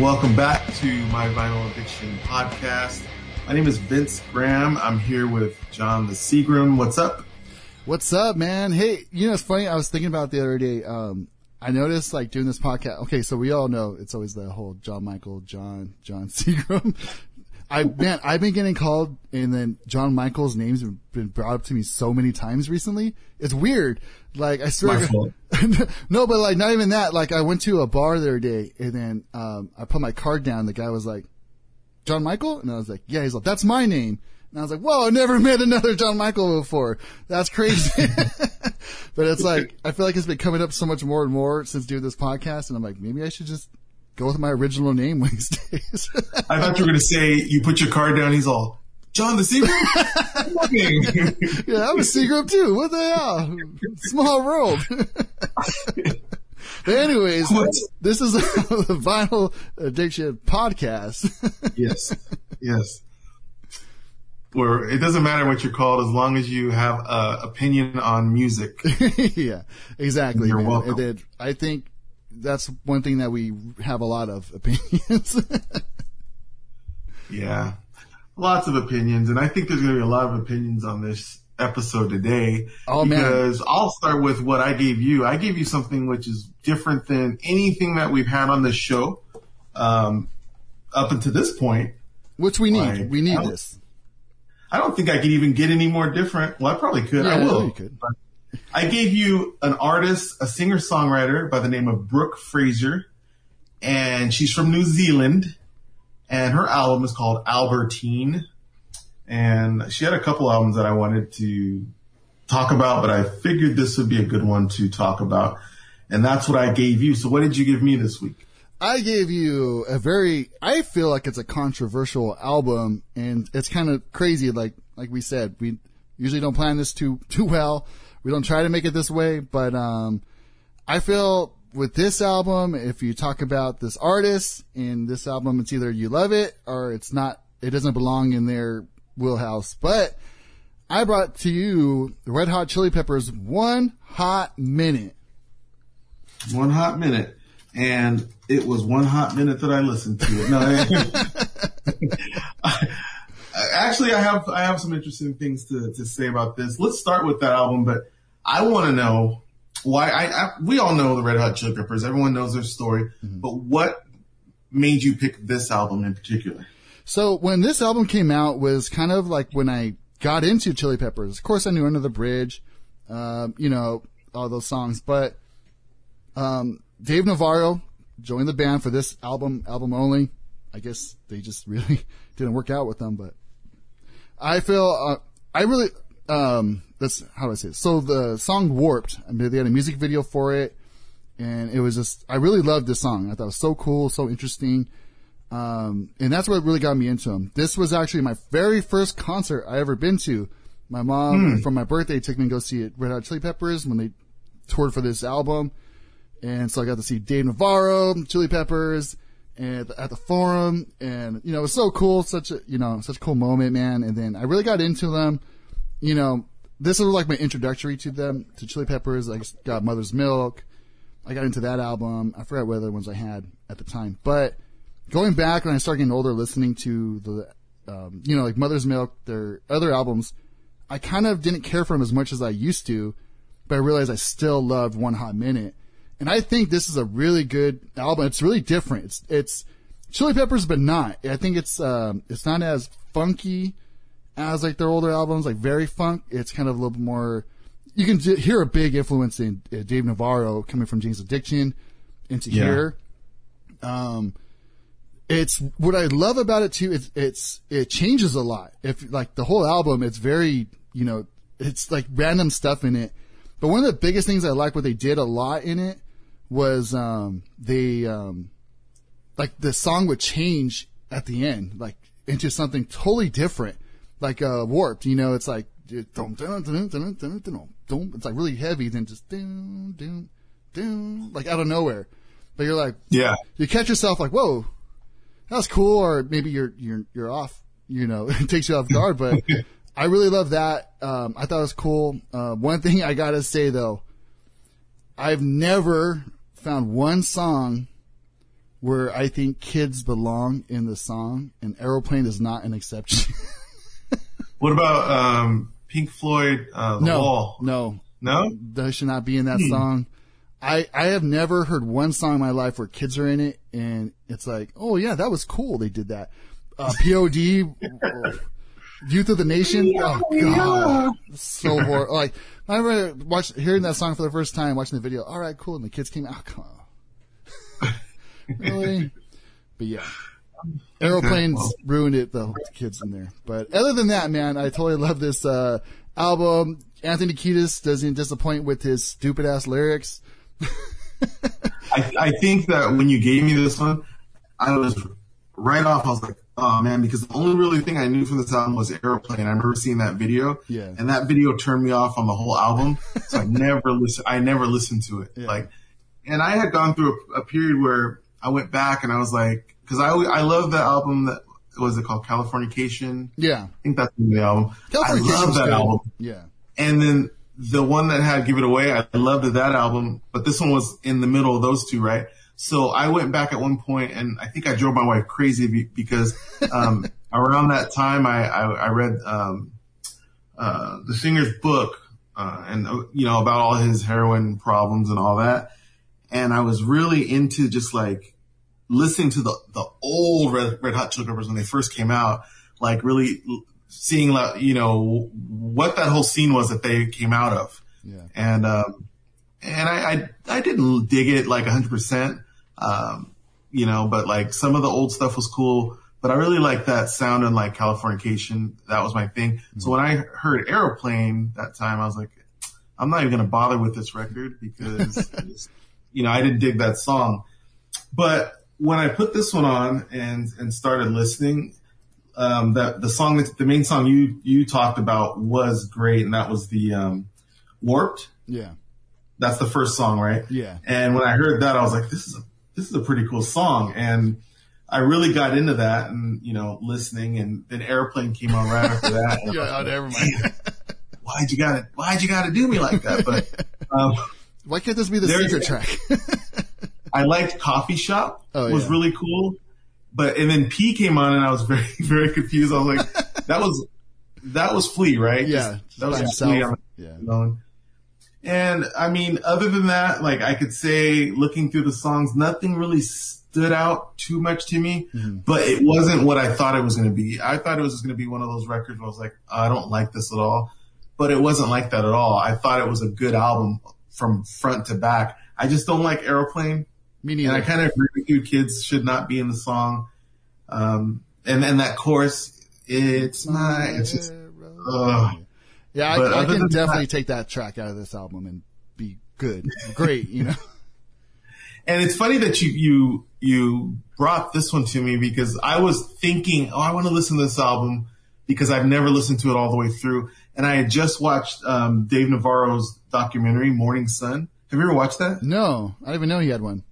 Welcome back to my Vinyl Addiction podcast. My name is Vince Graham. I'm here with John the Seagram. What's up? What's up, man? Hey, you know, it's funny. I was thinking about the other day. Um, I noticed like doing this podcast. Okay. So we all know it's always the whole John Michael, John, John Seagram. I, man, I've been getting called and then John Michael's name's been brought up to me so many times recently. It's weird. Like I swear. no, but like not even that. Like I went to a bar the other day and then, um, I put my card down. The guy was like, John Michael? And I was like, yeah, he's like, that's my name. And I was like, whoa, I never met another John Michael before. That's crazy. but it's like, I feel like it's been coming up so much more and more since doing this podcast. And I'm like, maybe I should just go with my original name these days. I thought you were going to say you put your card down. He's all John the Seagram. yeah, I'm a Seagram too. What the hell? Small world. but anyways, what? this is the Vinyl Addiction podcast. yes, yes. Where it doesn't matter what you're called as long as you have an opinion on music. yeah, exactly. You're man. welcome. And I think that's one thing that we have a lot of opinions. yeah, lots of opinions, and I think there's going to be a lot of opinions on this episode today. Oh because man! Because I'll start with what I gave you. I gave you something which is different than anything that we've had on this show um, up until this point. Which we need. Like, we need I this. I don't think I could even get any more different. Well, I probably could. Yeah, I will. You could. But I gave you an artist, a singer songwriter by the name of Brooke Fraser, and she's from New Zealand, and her album is called Albertine. And she had a couple albums that I wanted to talk about, but I figured this would be a good one to talk about. And that's what I gave you. So what did you give me this week? I gave you a very, I feel like it's a controversial album and it's kind of crazy. Like, like we said, we usually don't plan this too, too well. We don't try to make it this way, but, um, I feel with this album, if you talk about this artist in this album, it's either you love it or it's not, it doesn't belong in their wheelhouse. But I brought to you the Red Hot Chili Peppers One Hot Minute. One Hot Minute. And it was one hot minute that I listened to it. No, I, actually, I have I have some interesting things to, to say about this. Let's start with that album, but I want to know why. I, I, we all know the Red Hot Chili Peppers. Everyone knows their story, mm-hmm. but what made you pick this album in particular? So when this album came out was kind of like when I got into Chili Peppers. Of course, I knew Under the Bridge, um, you know, all those songs, but um, Dave Navarro joined the band for this album, album only. I guess they just really didn't work out with them, but I feel, uh, I really, um, that's, how do I say it? So the song Warped, I mean, they had a music video for it and it was just, I really loved this song. I thought it was so cool, so interesting. Um, and that's what really got me into them. This was actually my very first concert I ever been to. My mom, mm. for my birthday, took me to go see it, Red Hot Chili Peppers when they toured for this album. And so I got to see Dave Navarro, Chili Peppers, and at the forum. And, you know, it was so cool. Such a, you know, such a cool moment, man. And then I really got into them. You know, this was like my introductory to them, to Chili Peppers. I just got Mother's Milk. I got into that album. I forgot what other ones I had at the time, but going back when I started getting older, listening to the, um, you know, like Mother's Milk, their other albums, I kind of didn't care for them as much as I used to, but I realized I still loved One Hot Minute. And I think this is a really good album. It's really different. It's, it's Chili Peppers, but not. I think it's, um, it's not as funky as like their older albums, like very funk. It's kind of a little bit more, you can hear a big influence in uh, Dave Navarro coming from Jane's Addiction into yeah. here. Um, it's what I love about it too. It's it's it changes a lot. If like the whole album, it's very you know it's like random stuff in it. But one of the biggest things I like what they did a lot in it was um they um like the song would change at the end like into something totally different like uh warped. You know, it's like it's like really heavy, then just doom doom doom like out of nowhere. But you're like, yeah, you catch yourself like, whoa, that's cool, or maybe you're you're you're off. You know, it takes you off guard. But I really love that. Um, I thought it was cool. Uh, one thing I gotta say though, I've never found one song where I think kids belong in the song, and Aeroplane is not an exception. What about um, Pink Floyd? Uh, the no, Wall. no, No. they should not be in that Hmm. song. I, I have never heard one song in my life where kids are in it and it's like, oh yeah, that was cool. They did that. Uh, POD, Youth of the Nation. Oh god, so horrible. Like I remember watch, hearing that song for the first time, watching the video. All right, cool. And the kids came out. Come on. really? But yeah. Aeroplanes well. ruined it though, with the kids in there. But other than that, man, I totally love this, uh, album. Anthony Kiedis doesn't disappoint with his stupid ass lyrics. I, I think that when you gave me this one, I was right off. I was like, oh man, because the only really thing I knew from this album was Aeroplane. I remember seeing that video, Yeah. and that video turned me off on the whole album. so I never listen. I never listened to it. Yeah. Like, and I had gone through a, a period where I went back and I was like, because I I love the album that was it called Californication. Yeah. I think that's the name of the album. I love that good. album. Yeah. And then the one that had Give It Away, I loved that album, but this one was in the middle of those two, right? So I went back at one point and I think I drove my wife crazy because, um, around that time I, I, I read, um, uh, the singer's book, uh, and, you know, about all his heroin problems and all that. And I was really into just like listening to the, the old Red, Red Hot Chili Peppers when they first came out, like really seeing, you know, what that whole scene was that they came out of. Yeah. And, um, and I, I, I didn't dig it like hundred percent. Um, you know, but like some of the old stuff was cool, but I really like that sound and like Californication. That was my thing. So when I heard Aeroplane that time, I was like, I'm not even going to bother with this record because, you know, I didn't dig that song. But when I put this one on and, and started listening, um, that the song, that the main song you, you talked about was great. And that was the, um, Warped. Yeah. That's the first song, right? Yeah. And when I heard that, I was like, this is a, this is a pretty cool song. And I really got into that and, you know, listening and then Airplane came on right after that. And I'm Oh, never mind. why'd you gotta, why'd you gotta do me like that? But, um, Why can't this be the secret track? I liked Coffee Shop. Oh, was yeah. really cool. But and then Pea came on and I was very very confused. I was like, that was that was Flea, right? yeah. Just- that was himself. Flea on Yeah. And I mean, other than that, like I could say, looking through the songs, nothing really stood out too much to me. Mm-hmm. But it wasn't what I thought it was going to be. I thought it was just going to be one of those records where I was like, I don't like this at all. But it wasn't like that at all. I thought it was a good album from front to back. I just don't like Aeroplane. Me And. I kind of agree with you. Kids should not be in the song. Um, and then that chorus, it's my, it's just, ugh. yeah, I, I can than definitely take that track out of this album and be good, great. You know. And it's funny that you, you, you brought this one to me because I was thinking, oh, I want to listen to this album because I've never listened to it all the way through. And I had just watched, um, Dave Navarro's documentary, Mourning Son. Have you ever watched that? No, I didn't even know he had one.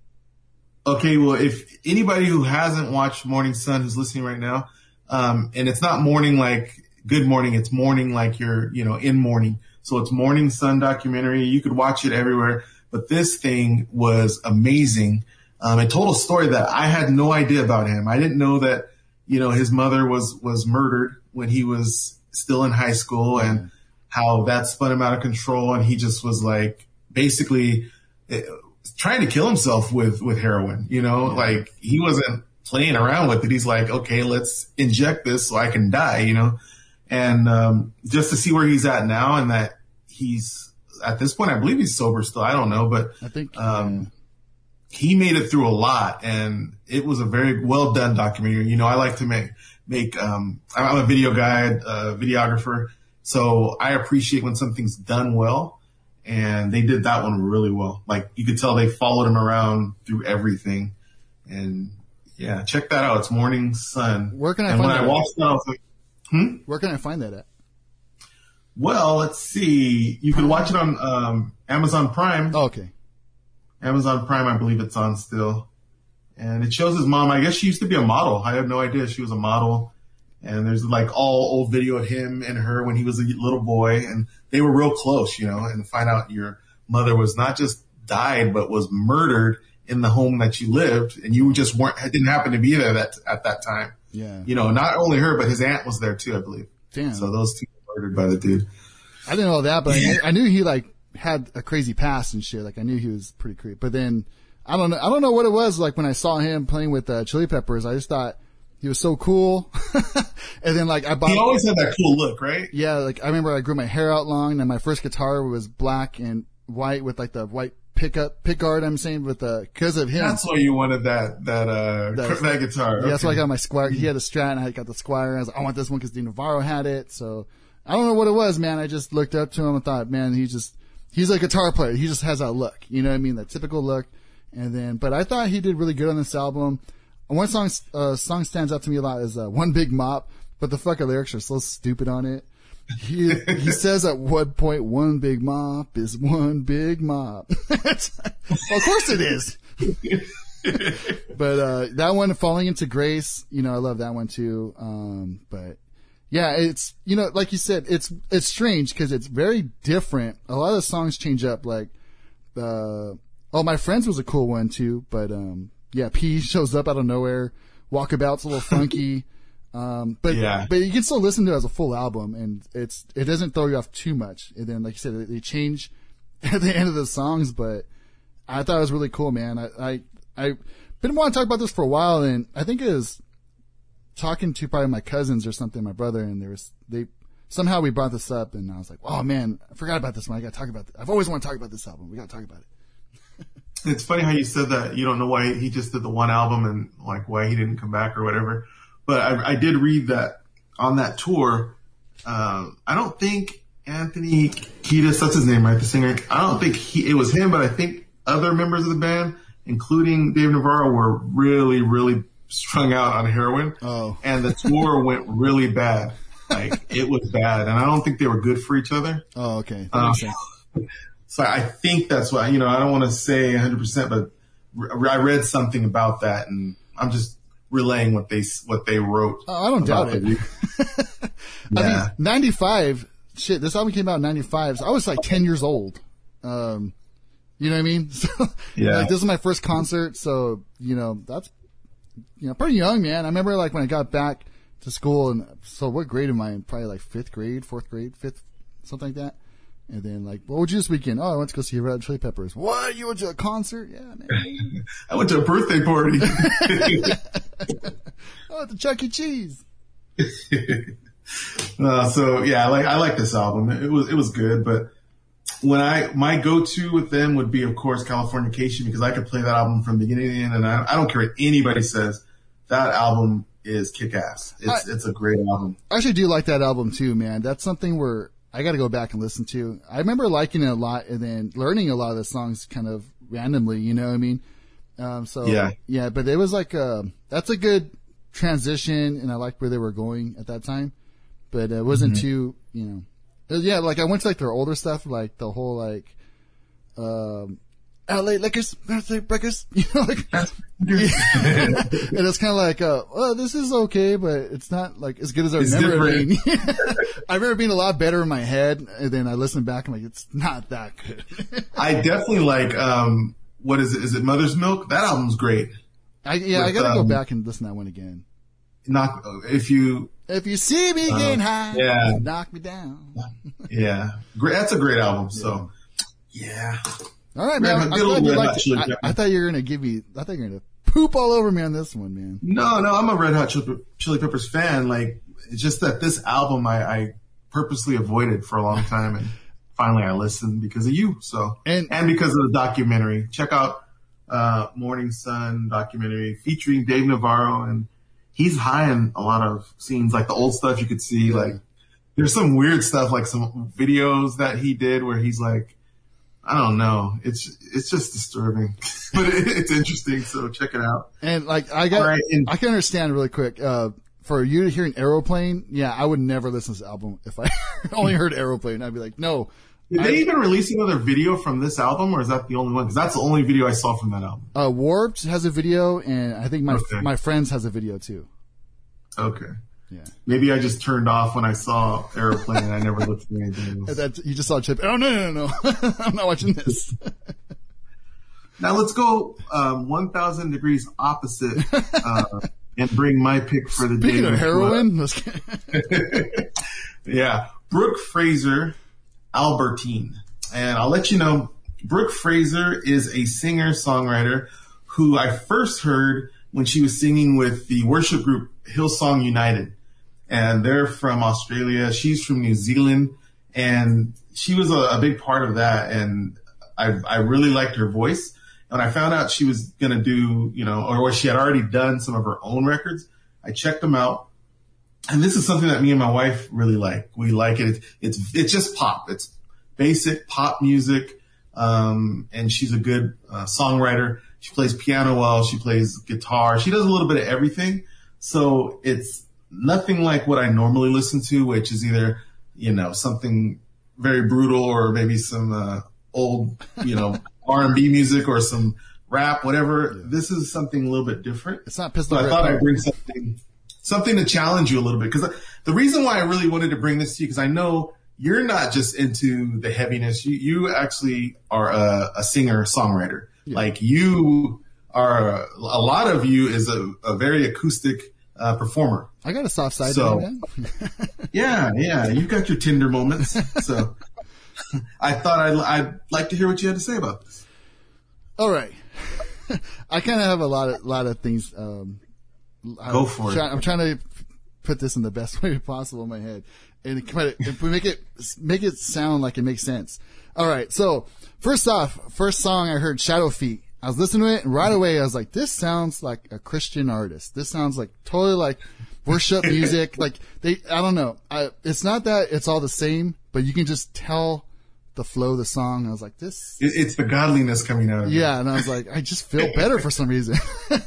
Okay, well, if anybody who hasn't watched Mourning Son who's listening right now, um, and it's not morning like good morning, it's mourning like you're, you know, in mourning. So it's Mourning Son documentary. You could watch it everywhere, but this thing was amazing. Um, it told a story that I had no idea about him. I didn't know that, you know, his mother was, was murdered when he was still in high school and how that spun him out of control. And he just was like, basically, eh, trying to kill himself with with heroin. You know, like he wasn't playing around with it. He's like, okay, let's inject this so I can die. You know, and um, just to see where he's at now and that he's at this point, I believe he's sober still. I don't know, but I think. um, he made it through a lot and it was a very well done documentary. You know, I like to make, make, um, I'm a video guy, uh, videographer. So I appreciate when something's done well and they did that one really well. Like you could tell they followed him around through everything and yeah, check that out. It's Mourning Son. Where can I and find when that? I watched that, I was like, hmm? Where can I find that at? well, let's see. You can watch it on, um, Amazon Prime. Oh, okay. Amazon Prime, I believe it's on still. And it shows his mom. I guess she used to be a model. I had no idea she was a model. And there's like all old video of him and her when he was a little boy and they were real close, you know, and find out your mother was not just died, but was murdered in the home that you lived, and you just weren't didn't happen to be there that at that time. Yeah. You know, not only her, but his aunt was there too, I believe. Damn. So those two were murdered by the dude. I didn't know that, but I, Yeah. knew, I knew he like had a crazy past and shit. Like I knew he was pretty creepy. But then I don't know. I don't know what it was. Like when I saw him playing with uh, Chili Peppers, I just thought he was so cool. and then like I bought. He always had that cool look, right? yeah, like I remember I grew my hair out long, and my first guitar was black and white with like the white pickup pick guard. I'm saying with the because of him. That's why you wanted that that uh That's- that guitar. Yeah, that's why I got my Squier. He had a Strat, and I got the Squier. I was like, I want this one because Dave Navarro had it. So I don't know what it was, man. I just looked up to him and thought, man, he just he's a guitar player. He just has that look. You know what I mean? That typical look. And then, but I thought he did really good on this album. One song, uh, song stands out to me a lot is uh, "One Big Mob," but the fucking lyrics are so stupid on it. He he says at one point, "One big mop is one big mop." Well, of course it is. but uh that one falling into grace you know i love that one too um but yeah it's you know like you said it's it's strange because it's very different a lot of the songs change up like uh oh my friends was a cool one too but um yeah Pea shows up out of nowhere walkabout's a little funky um but Yeah. but you can still listen to it as a full album and it's it doesn't throw you off too much and then like you said they change at the end of the songs but I thought it was really cool, man. I, I, I been wanting to talk about this for a while and I think it was talking to probably my cousins or something, my brother, and there was, they, somehow we brought this up and I was like, oh man, I forgot about this one. I gotta talk about it. I've always wanted to talk about this album. We gotta talk about it. It's funny how you said that you don't know why he just did the one album and like why he didn't come back or whatever. But I, I did read that on that tour. Um, I don't think Anthony Kiedis, that's his name, right? The singer. I don't think he, it was him, but I think other members of the band, including Dave Navarro, were really, really strung out on heroin. Oh. And the tour went really bad. Like it was bad, and I don't think they were good for each other. Oh, okay. Sense. So I think that's why, you know, I don't want to say 100%, but I read something about that and I'm just relaying what they, what they wrote. Oh, I don't doubt it. the- I mean, 95, shit, this album came out in 95, so I was like 10 years old. Um, you know what I mean? So, Yeah. like, this is my first concert, so, you know, that's, you know, pretty young, man. I remember, like, when I got back to school, and so what grade am I in? Probably like fifth grade, fourth grade, fifth, something like that. And then, like, what would you do this weekend? Oh, I went to go see Red Chili Peppers. What? You went to a concert? Yeah, man. I went to a birthday party. oh, the Chuck E. Cheese. uh, so yeah, I like, I like this album. It was, it was good, but when I, my go-to with them would be, of course, Californication because I could play that album from beginning to end and I, I don't care what anybody says. That album is kick-ass. It's, I- it's a great album. I actually do like that album too, man. That's something where I got to go back and listen to. I remember liking it a lot and then learning a lot of the songs kind of randomly, you know what I mean? Um, so Yeah. yeah, but it was like, uh, that's a good transition and I liked where they were going at that time, but it wasn't too, you know, was- yeah, like I went to like their older stuff, like the whole like, um, LA Lakers, birthday breakers, you know, like, and it's kind of like, uh, well, this is okay, but it's not like as good as I It's remember it being. I remember being a lot better in my head, and then I listen back, I'm like, it's not that good. I definitely like um what is it? Is it Mother's Milk? That album's great. I, yeah, I gotta go um, back and listen to that one again. Knock if you If you see me getting high, Uh, yeah. knock me down. yeah, great. That's a great album. So yeah, All right, man. I'm good old glad you liked it. I, I thought you were gonna give me. I thought you were gonna poop all over me on this one, man. no, no, I'm a Red Hot Chili, Peppers fan. Like it's just that this album I, I purposely avoided for a long time, and finally I listened because of you. So And- and because of the documentary. Check out uh Mourning Son documentary featuring Dave Navarro, and he's high in a lot of scenes, like the old stuff you could see, like. there's some weird stuff like some videos that he did where he's like I don't know. It's it's just disturbing, but it, it's interesting. So check it out. And like I got, right, and- I can understand really quick. Uh, for you to hear an aeroplane, yeah, I would never listen to this album if I only heard aeroplane. I'd be like, no. Did I- they even release another video from this album, or is that the only one? Because that's the only video I saw from that album. Uh, Warped has a video, and I think my Okay. my friends has a video too. Okay, Yeah, maybe I just turned off when I saw Airplane. and I never looked at anything else. that you just saw Chip. Oh no no no no! I'm not watching this. Now let's go um, 1,000 degrees opposite uh, and bring my pick for the Speaking day. of which heroin, yeah, Brooke Fraser, Albertine. And I'll let you know, Brooke Fraser is a singer songwriter who I first heard when she was singing with the worship group Hillsong United. And they're from Australia. She's from New Zealand. And she was a, a big part of that. And I, I really liked her voice. And I found out she was to do, you know, or she had already done some of her own records. I checked them out. And this is something that me and my wife really like. We like it. It's, it's just pop. It's basic pop music. Um, and she's a good uh, songwriter. She plays piano well. She plays guitar. She does a little bit of everything. So it's nothing like what I normally listen to, which is either, you know, something very brutal or maybe some, uh, old, you know, R&B music or some rap, whatever. This is something a little bit different. it's not pistol So I thought I'd bring something, something to challenge you a little bit. Cause the reason why I really wanted to bring this to you, cause I know you're not just into the heaviness. You, you actually are a, a singer songwriter. Like you are, a lot of you is a, a very acoustic uh, performer. I got a soft side So- man. Yeah. Yeah. You've got your Tinder moments. So I thought I'd, I'd like to hear what you had to say about this. All right. I kind of have a lot of lot of things. Um, Go I'm for it. I'm trying to put this in the best way possible in my head, and kind if we make it make it sound like it makes sense. All right. So first off, first song I heard, Shadowfeet. I was listening to it, and right away I was like, "This sounds like a Christian artist. This sounds like totally like worship music. like they, I don't know. I, it's not that it's all the same, but you can just tell the flow of the song. I was like, this It, it's the godliness coming out yeah, and I was like, I just feel better for some reason.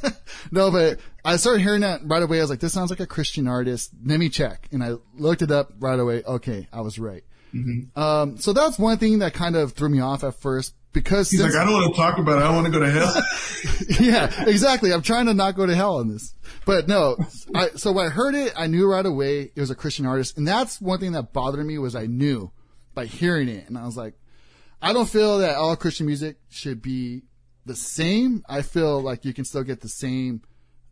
no, but I started hearing that right away. I was like, this sounds like a Christian artist. Let me check. And I looked it up right away. Okay, I was right. Um, so that's one thing that kind of threw me off at first because He's since- like, I don't want to talk about it. I want to go to hell. yeah, exactly. I'm trying to not go to hell on this. But no, I, so when I heard it, I knew right away it was a Christian artist. And that's one thing that bothered me was I knew by hearing it. And I was like, I don't feel that all Christian music should be the same. I feel like you can still get the same,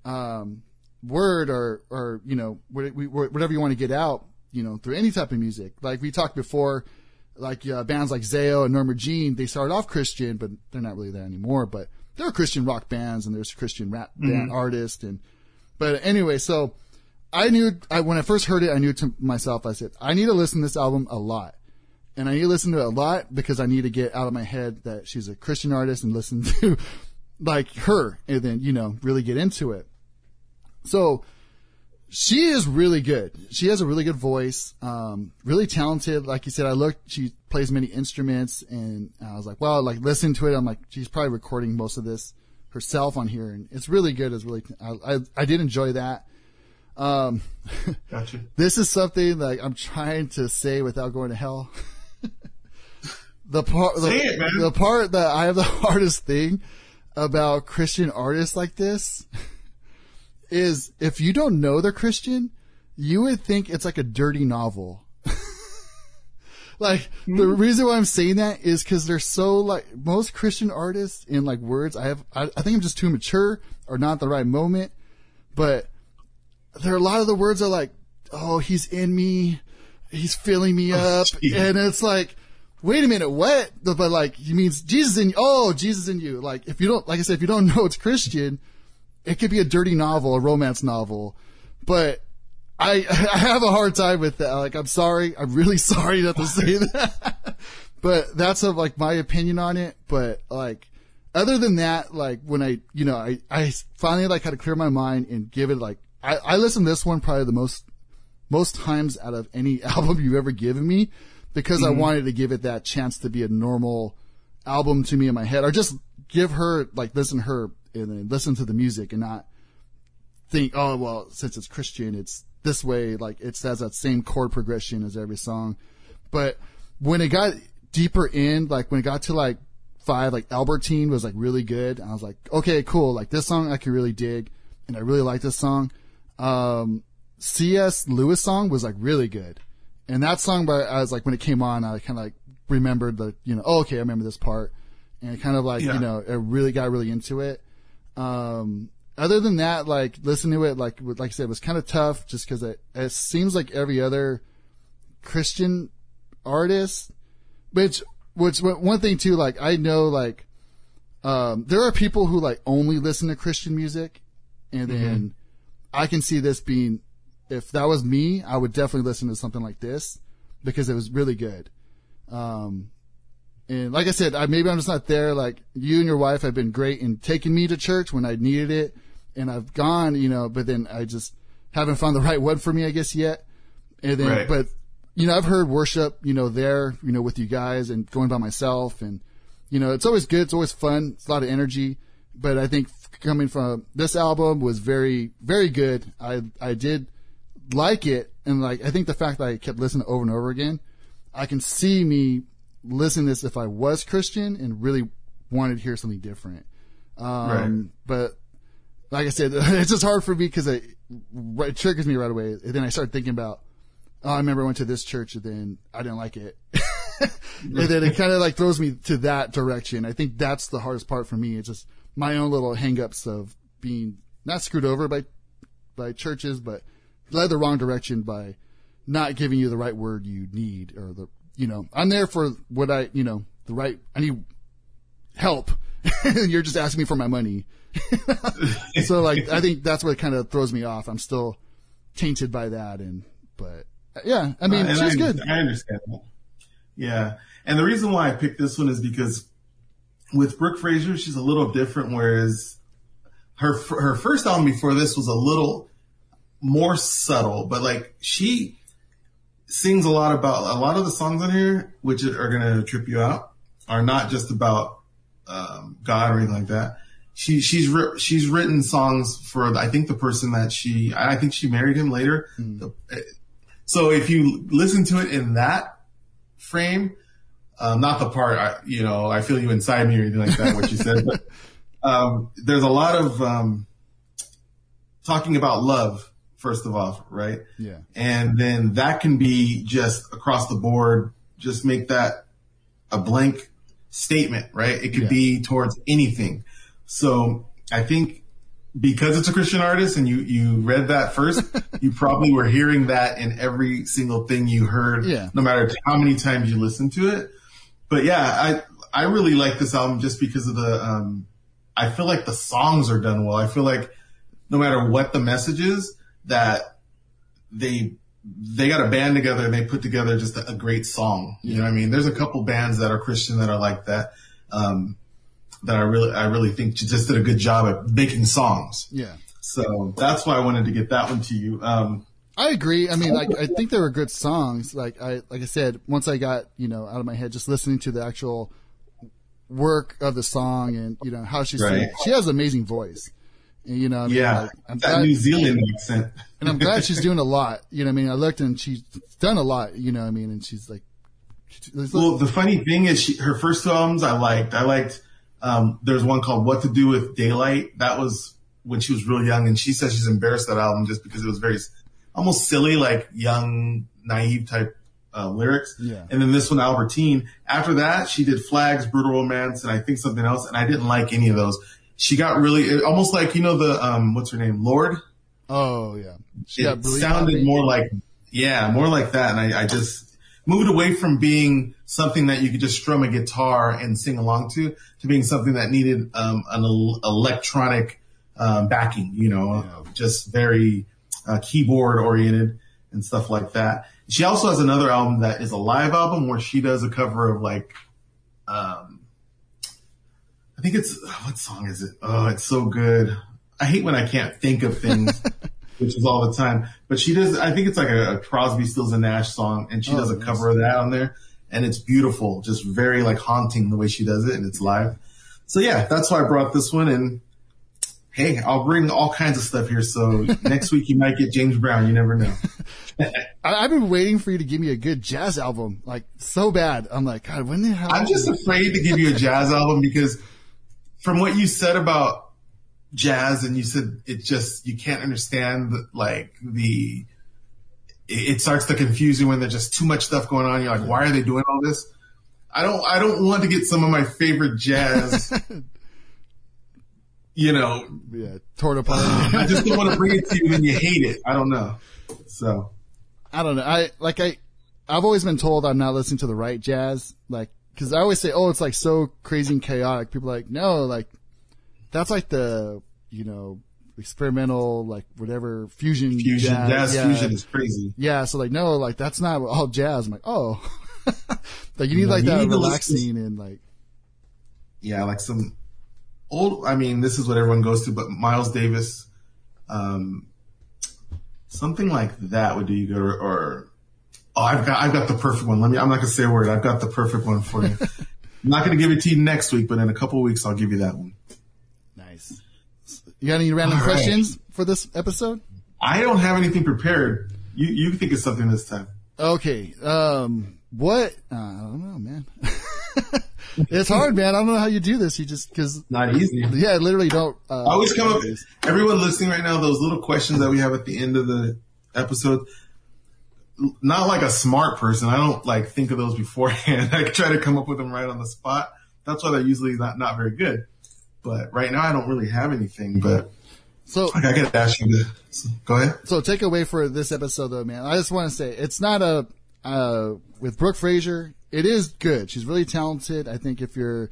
um, word or, or, you know, whatever you want to get out, you know, through any type of music. Like we talked before, like uh, bands like Zao and Norma Jean, they started off Christian, but they're not really there anymore. But there are Christian rock bands and there's Christian rap band artists and, but anyway, so I knew I, when I first heard it, I knew to myself, I said, I need to listen to this album a lot. And I need to listen to it a lot because I need to get out of my head that she's a Christian artist and listen to like her and then, you know, really get into it. So she is really good. She has a really good voice, um, really talented. Like you said, I looked, she plays many instruments and I was like, well, like listen to it. I'm like, she's probably recording most of this herself on here and it's really good. It's really, I, I, I did enjoy that. Um, Gotcha. this is something that I'm trying to say without going to hell. the part, the, it, the part that I have the hardest thing about Christian artists like this is if you don't know they're Christian, you would think it's like a dirty novel. like the hmm. reason why I'm saying that is because they're so like most Christian artists in like words. I have, I, I think I'm just too mature or not the right moment, but there are a lot of the words are like, oh, he's in me, he's filling me oh, up, gee. and it's like, wait a minute, what? But like, he means Jesus in you. Oh, Jesus in you. Like, if you don't, like I said, if you don't know it's Christian, it could be a dirty novel, a romance novel, but I, I have a hard time with that. Like, I'm sorry. I'm really sorry not to say that, but that's a, like my opinion on it. But like, other than that, like when I, you know, I, I finally like had to clear my mind and give it like, I, I listened to this one probably the most, most times out of any album you've ever given me because I mm-hmm. wanted to give it that chance to be a normal album to me in my head or just give her, like, listen to her and then listen to the music and not think, oh, well, since it's Christian, it's this way. Like, it has that same chord progression as every song. But when it got deeper in, like, when it got to like five, like Albertine was like really good. I was like, okay, cool. Like this song I can really dig. And I really like this song. Um, C.S. Lewis song was like really good. And that song, by, I was like, when it came on, I kind of like remembered the, you know, oh, okay, I remember this part. And kind of like Yeah. you know, I really got really into it. Um, other than that, like listening to it, like like I said, it was kind of tough just because it, it seems like every other Christian artist, which which one thing too, like I know like um, there are people who like only listen to Christian music, and then I can see this being if that was me, I would definitely listen to something like this because it was really good. Um, and like I said, I, maybe I'm just not there. Like you and your wife have been great in taking me to church when I needed it, and I've gone, you know, but then I just haven't found the right one for me, I guess yet. And then, Right. but you know, I've heard worship, you know, there, you know, with you guys and going by myself, and you know, it's always good. It's always fun. It's a lot of energy. But I think coming from this album was very, very good. I I did like it, and like I think the fact that I kept listening over and over again, I can see me listening to this if I was Christian and really wanted to hear something different. Um, But like I said, it's just hard for me because it, it triggers me right away. And then I start thinking about, oh, I remember I went to this church and then I didn't like it. and then it kind of like throws me to that direction. I think that's the hardest part for me. It's just my own little hangups of being not screwed over by, by churches, but led the wrong direction by not giving you the right word you need or the, you know, I'm there for what I, you know, the right, I need help. You're just asking me for my money. so like, I think that's what kind of throws me off. I'm still tainted by that. And, but yeah, I mean, Uh, she's I, good. I understand that. Yeah. And the reason why I picked this one is because with Brooke Fraser, she's a little different, whereas her, her first album before this was a little more subtle, but like she sings a lot about a lot of the songs on here, which are going to trip you out, are not just about um, God or anything like that. She she's she's written songs for I think the person that she I think she married him later. The- so if you listen to it in that frame, um, not the part I, you know I feel you inside me or anything like that, what you said, but um, there's a lot of um, talking about love first of all, right? Yeah. and then that can be just across the board. Just make that a blank statement, right? It could Yeah. be towards anything. So I think because it's a Christian artist and you, you read that first, you probably were hearing that in every single thing you heard, Yeah. no matter how many times you listened to it. But yeah, I, I really like this album just because of the, um, I feel like the songs are done well. I feel like no matter what the message is, that they they got a band together and they put together just a, a great song. You know what I mean? There's a couple bands that are Christian that are like that. Um, that I really I really think just did a good job at making songs. Yeah. So that's why I wanted to get that one to you. Um, I agree. I mean, like, I think they were good songs. Like I, like I said, once I got, you know, out of my head, just listening to the actual work of the song and, you know, how she Right. sings. She has an amazing voice. You know, I mean, yeah, like, I'm that glad, New Zealand accent. and I'm glad she's doing a lot. You know what I mean? I looked and she's done a lot, you know I mean? And she's like, it's like- Well, the funny thing is, she, her first albums I liked. I liked. Um, there's one called "What to Do with Daylight." That was when she was real young, and she says she's embarrassed that album just because it was very almost silly, like young, naive type uh, lyrics. Yeah. And then this one, Albertine. After that, she did Flags, Brutal Romance, and I think something else, and I didn't like any of those. She got really it, almost like you know the um, what's her name, Lorde. oh yeah. She It sounded Happy. more like, yeah, more like that. And I, I just moved away from being something that you could just strum a guitar and sing along to, to being something that needed um, an electronic um, backing, you know, just very uh, keyboard oriented and stuff like that. She also has another album that is a live album where she does a cover of like, um, I think it's, uh, what song is it? Oh, it's so good. I hate when I can't think of things, which is all the time. But she does, I think it's like a, a Crosby, Stills and Nash song, and she Oh, does a nice. cover of that on there, and it's beautiful, just very like haunting the way she does it, and it's live. So yeah, that's why I brought this one, and hey, I'll bring all kinds of stuff here. So next week you might get James Brown. You never know. I've been waiting for you to give me a good jazz album, like so bad. I'm like, God, when the hell? I'm just afraid to give you a jazz album because from what you said about jazz and you said it just, you can't understand like the, it starts to confuse you when there's just too much stuff going on. You're like, why are they doing all this? I don't I don't want to get some of my favorite jazz. you know, Yeah, torn apart. I just don't want to bring it to you and you hate it. I don't know. So I don't know. I like I I've always been told I'm not listening to the right jazz. Like, cause I always say, oh, it's like so crazy and chaotic. People are like, no, like that's like the, you know, experimental, like whatever fusion, fusion, jazz, jazz yeah. fusion is crazy. Yeah. So like, no, like that's not all jazz. I'm like, oh, like you need No, like you that need relaxing and like, Yeah, like some old. I mean, this is what everyone goes to, but Miles Davis, um, something like that would do you good. Or, or oh, I've got I've got the perfect one. Let me. I'm not gonna say a word. I've got the perfect one for you. I'm not gonna give it to you next week, but in a couple of weeks, I'll give you that one. nice. You got any random All right. questions for this episode? I don't have anything prepared. You you think of something this time. Okay. Um, what? Uh, I don't know, man. it's hard, man. I don't know how you do this. You just, cause Not easy. Yeah, literally don't. Uh, I always come up. Everyone listening right now, those little questions that we have at the end of the episode. Not like a smart person. I don't like think of those beforehand. I try to come up with them right on the spot. That's why they're usually not not very good. But right now, I don't really have anything. But So, like, I to ask you to so, go ahead. so takeaway for this episode though, man. I just want to say it's not a uh with Brooke Fraser. It is good. She's really talented. I think if you're,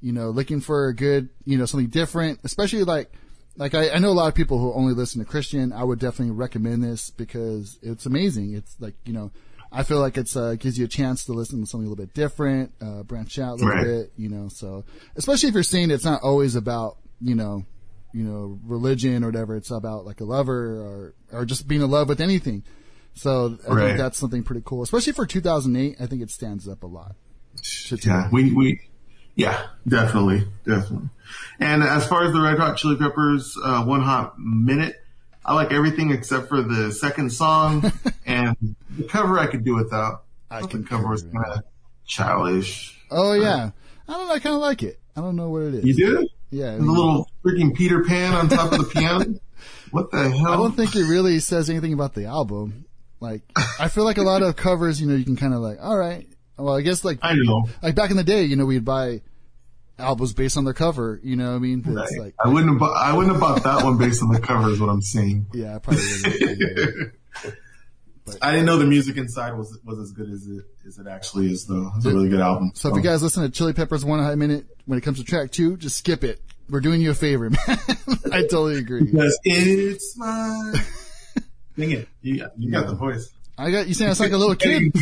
you know, looking for a good, you know, something different, especially like. Like I, I know a lot of people who only listen to Christian. I would definitely recommend this because it's amazing. It's like you know, I feel like it's uh, gives you a chance to listen to something a little bit different, uh, branch out a little Right. bit, you know. So especially if you're saying it's not always about you know, you know, religion or whatever. It's about like a lover or or just being in love with anything. So I Right. think that's something pretty cool, especially for 2008. I think it stands up a lot. Yeah, we we yeah, definitely, definitely. And as far as the Red Hot Chili Peppers, uh, One Hot Minute, I like everything except for the second song and the cover. I could do without. I thought the can cover was kind of childish. Oh yeah, I don't know. I kind of like it. I don't know what it is. You do? Yeah, The little freaking Peter Pan on top of the piano. What the hell? I don't think it really says anything about the album. Like, I feel like a lot of covers, you know, you can kind of like, all right. Well, I guess like, I know. like back in the day, you know, we'd buy albums based on their cover. You know what I mean? But It's Right. like, I wouldn't have. bu- I wouldn't have bought that one based on the cover. Is what I'm saying. yeah, I probably wouldn't. I didn't know the music inside was was as good as it as it actually is. Though it's a really good album. So if you guys listen to Chili Peppers One Hot Minute when it comes to track two, just skip it. We're doing you a favor, man. I totally agree. Because it's my. Sing it. You got, you got the voice. I got you saying it's like a little kid.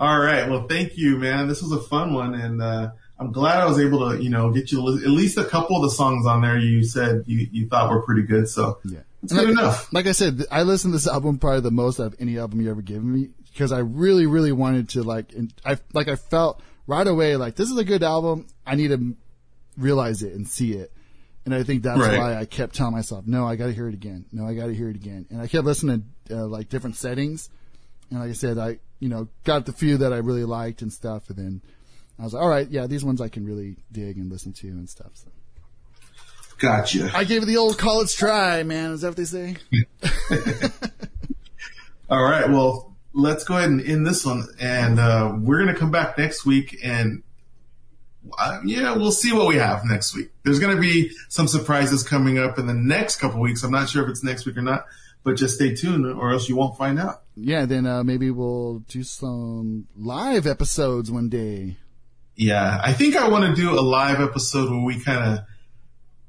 All right. Well, thank you, man. This was a fun one, and uh, I'm glad I was able to, you know, get you at least a couple of the songs on there. You said you, you thought were pretty good, so Yeah. it's good like, enough. Like I said, I listened to this album probably the most out of any album you ever given me because I really, really wanted to like, and I like I felt right away like this is a good album. I need to realize it and see it. And I think that's Right. why I kept telling myself, no, I got to hear it again. No, I got to hear it again. And I kept listening to uh, like different settings. And like I said, I, you know, got the few that I really liked and stuff. And then I was like, all right, yeah, these ones I can really dig and listen to and stuff. So Gotcha. I gave it the old college try, man. Is that what they say? All right. Well, let's go ahead and end this one, and uh, we're gonna come back next week, and uh, yeah, we'll see what we have next week. There's gonna be some surprises coming up in the next couple weeks. I'm not sure if it's next week or not, but just stay tuned, or else you won't find out. Yeah, then uh, maybe we'll do some live episodes one day. Yeah, I think I want to do a live episode where we kind of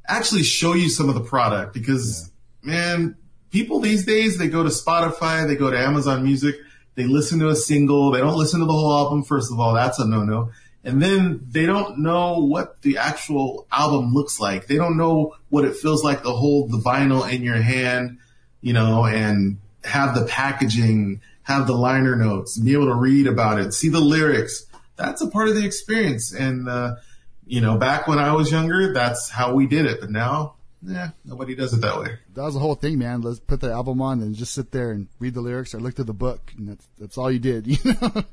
actually show you some of the product because, man, people these days, they go to Spotify, they go to Amazon Music, they listen to a single, they don't listen to the whole album, first of all, that's a no-no. And then they don't know what the actual album looks like. They don't know what it feels like to hold the vinyl in your hand, you know, and have the packaging, have the liner notes, be able to read about it, see the lyrics. That's a part of the experience. And, uh, you know, back when I was younger, that's how we did it. But now, yeah, nobody does it that way. That was the whole thing, man. Let's put the album on and just sit there and read the lyrics or look through the book, and that's that's all you did. You know?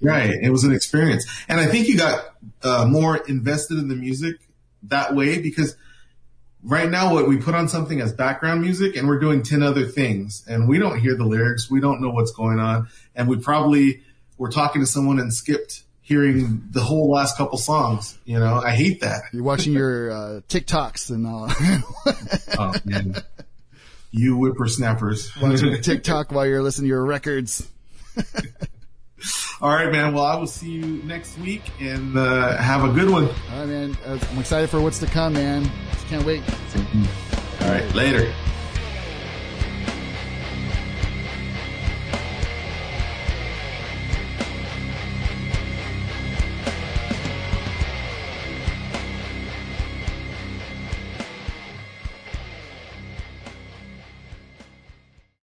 Right. It was an experience. And I think you got uh, more invested in the music that way because right now what we put on something as background music and we're doing 10 other things and we don't hear the lyrics. We don't know what's going on. And we probably, we're talking to someone and skipped hearing the whole last couple songs. You know, I hate that. You're watching your uh, TikToks and all. Oh man, you whippersnappers. watching TikTok while you're listening to your records. All right, man. Well, I will see you next week and uh, have a good one. All right, man. Uh, I'm excited for what's to come, man. Just can't wait. All right, later.